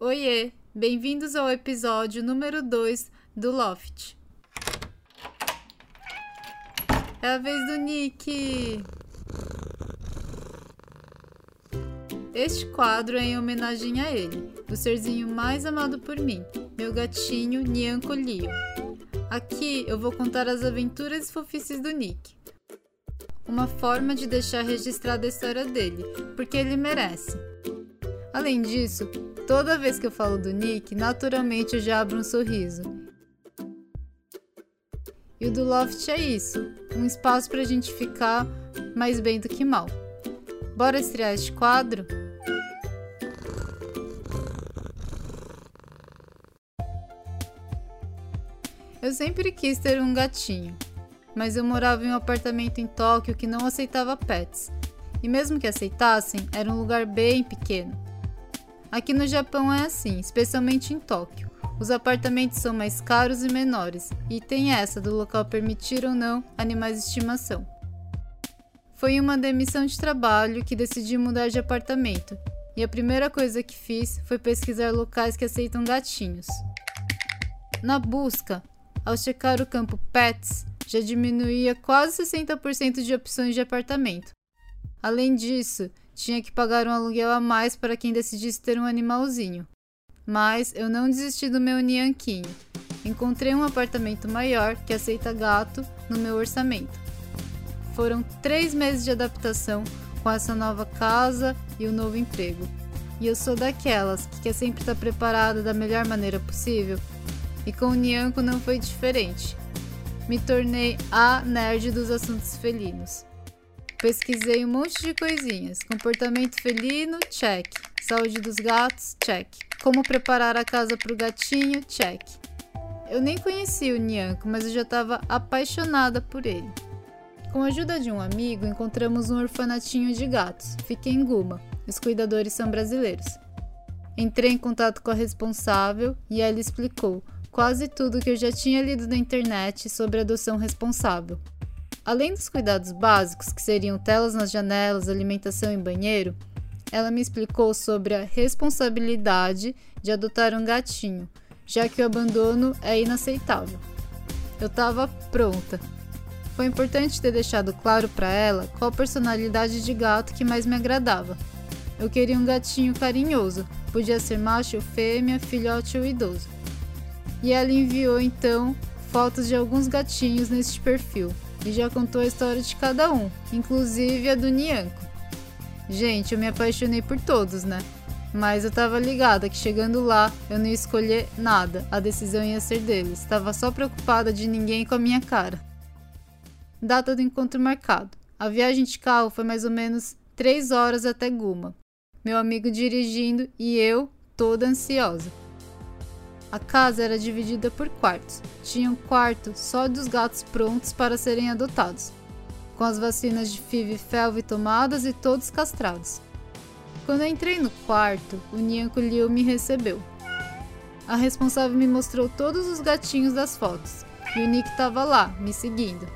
Oiê, bem-vindos ao episódio número 2 do Loft. É a vez do Nick! Este quadro é em homenagem a ele, o serzinho mais amado por mim, meu gatinho Nyanko Leo. Aqui eu vou contar as aventuras fofices do Nick. Uma forma de deixar registrada a história dele, porque ele merece. Além disso, toda vez que eu falo do Nick, naturalmente eu já abro um sorriso. E o do Loft é isso, um espaço para a gente ficar mais bem do que mal. Bora estrear este quadro? Eu sempre quis ter um gatinho, mas eu morava em um apartamento em Tóquio que não aceitava pets. E mesmo que aceitassem, era um lugar bem pequeno. Aqui no Japão é assim, especialmente em Tóquio. Os apartamentos são mais caros e menores, e tem essa do local permitir ou não animais de estimação. Foi uma demissão de trabalho que decidi mudar de apartamento, e a primeira coisa que fiz foi pesquisar locais que aceitam gatinhos. Na busca, ao checar o campo Pets, já diminuía quase 60% de opções de apartamento. Além disso, tinha que pagar um aluguel a mais para quem decidisse ter um animalzinho. Mas eu não desisti do meu Nianquinho. Encontrei um apartamento maior que aceita gato no meu orçamento. Foram três meses de adaptação com essa nova casa e o novo emprego. E eu sou daquelas que quer sempre estar preparada da melhor maneira possível. E com o Nianco não foi diferente. Me tornei a nerd dos assuntos felinos. Pesquisei um monte de coisinhas. Comportamento felino, check. Saúde dos gatos, check. Como preparar a casa para o gatinho, check. Eu nem conhecia o Nyanko, mas eu já estava apaixonada por ele. Com a ajuda de um amigo, encontramos um orfanatinho de gatos. Fiquei em Guma. Os cuidadores são brasileiros. Entrei em contato com a responsável e ela explicou quase tudo que eu já tinha lido na internet sobre adoção responsável. Além dos cuidados básicos, que seriam telas nas janelas, alimentação e banheiro, ela me explicou sobre a responsabilidade de adotar um gatinho, já que o abandono é inaceitável. Eu estava pronta. Foi importante ter deixado claro para ela qual personalidade de gato que mais me agradava. Eu queria um gatinho carinhoso, podia ser macho ou fêmea, filhote ou idoso. E ela enviou então fotos de alguns gatinhos neste perfil e já contou a história de cada um, inclusive a do Nianco. Gente, eu me apaixonei por todos, né? Mas eu tava ligada que chegando lá eu não ia escolher nada, a decisão ia ser deles. Estava só preocupada de ninguém com a minha cara. Data do encontro marcado. A viagem de carro foi mais ou menos 3 horas até Guma. Meu amigo dirigindo e eu toda ansiosa. A casa era dividida por quartos. Tinha um quarto só dos gatos prontos para serem adotados, com as vacinas de FIV e FeLV tomadas e todos castrados. Quando entrei no quarto, o Nyanko Liu me recebeu. A responsável me mostrou todos os gatinhos das fotos e o Nick estava lá, me seguindo.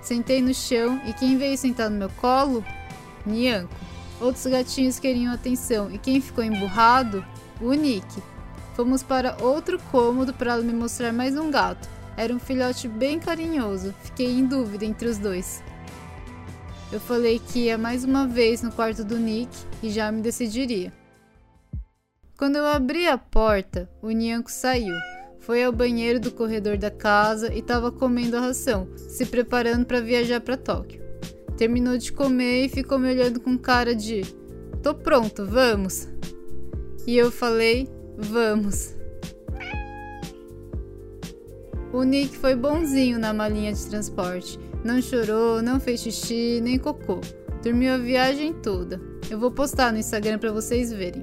Sentei no chão e quem veio sentar no meu colo? Nyanko. Outros gatinhos queriam atenção e quem ficou emburrado? O Nick. Fomos para outro cômodo para ela me mostrar mais um gato. Era um filhote bem carinhoso. Fiquei em dúvida entre os dois. Eu falei que ia mais uma vez no quarto do Nick e já me decidiria. Quando eu abri a porta, o Nyanko saiu. Foi ao banheiro do corredor da casa e estava comendo a ração, se preparando para viajar para Tóquio. Terminou de comer e ficou me olhando com cara de: Tô pronto, vamos! E eu falei: Vamos. O Nick foi bonzinho na malinha de transporte. Não chorou, não fez xixi, nem cocô. Dormiu a viagem toda. Eu vou postar no Instagram para vocês verem.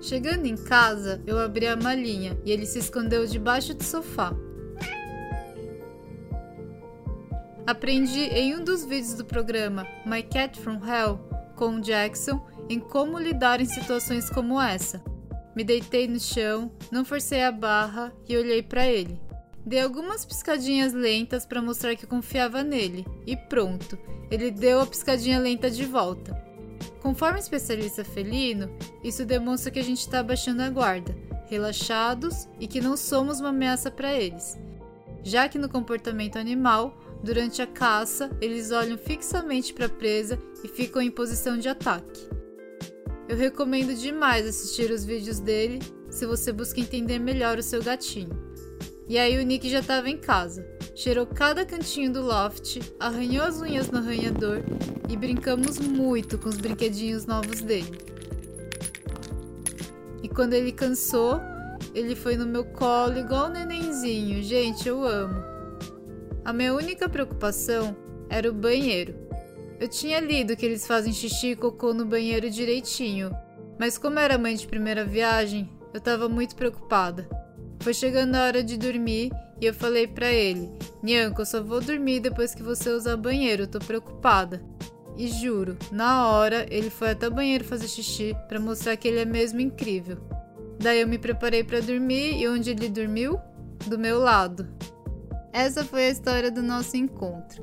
Chegando em casa, eu abri a malinha e ele se escondeu debaixo do sofá. Aprendi em um dos vídeos do programa My Cat from Hell com Jackson em como lidar em situações como essa. Me deitei no chão, não forcei a barra e olhei para ele. Dei algumas piscadinhas lentas para mostrar que confiava nele, e pronto, ele deu a piscadinha lenta de volta. Conforme especialista felino, isso demonstra que a gente está abaixando a guarda, relaxados e que não somos uma ameaça para eles. Já que no comportamento animal, durante a caça, eles olham fixamente para a presa e ficam em posição de ataque. Eu recomendo demais assistir os vídeos dele se você busca entender melhor o seu gatinho. E aí o Nick já estava em casa, cheirou cada cantinho do loft, arranhou as unhas no arranhador e brincamos muito com os brinquedinhos novos dele. E quando ele cansou, ele foi no meu colo igual um nenenzinho. Gente, eu amo. A minha única preocupação era o banheiro. Eu tinha lido que eles fazem xixi e cocô no banheiro direitinho, mas como era mãe de primeira viagem, eu estava muito preocupada. Foi chegando a hora de dormir e eu falei para ele: Nyanko, eu só vou dormir depois que você usar banheiro, tô preocupada. E juro, na hora ele foi até o banheiro fazer xixi para mostrar que ele é mesmo incrível. Daí eu me preparei para dormir e onde ele dormiu? Do meu lado. Essa foi a história do nosso encontro.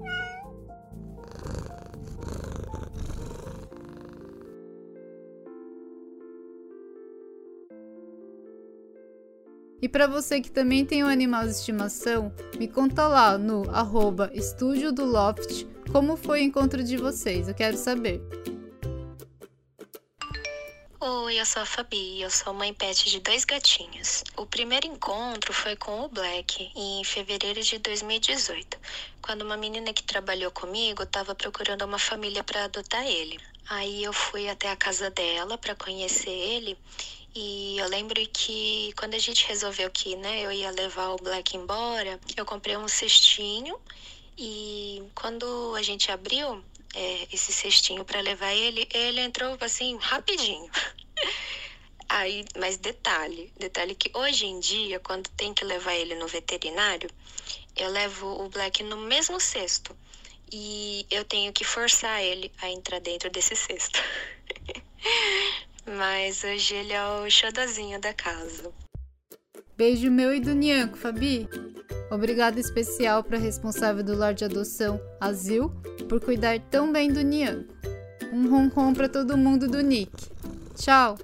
E para você que também tem um animal de estimação, me conta lá no arroba estúdio do Loft como foi o encontro de vocês, eu quero saber. Oi, eu sou a Fabi, eu sou mãe pet de dois gatinhos. O primeiro encontro foi com o Black em fevereiro de 2018, quando uma menina que trabalhou comigo estava procurando uma família para adotar ele. Aí eu fui até a casa dela para conhecer ele e eu lembro que quando a gente resolveu que né, eu ia levar o Black embora, eu comprei um cestinho e quando a gente abriu é, esse cestinho para levar ele, ele entrou assim rapidinho. Aí, mas detalhe, detalhe que hoje em dia, quando tem que levar ele no veterinário, eu levo o Black no mesmo cesto e eu tenho que forçar ele a entrar dentro desse cesto. Mas hoje ele é o xodozinho da casa. Beijo meu e do Nianco, Fabi. Obrigado especial para a responsável do lar de adoção, Azil, por cuidar tão bem do Nianco. Um ronron para todo mundo do Nick. Tchau!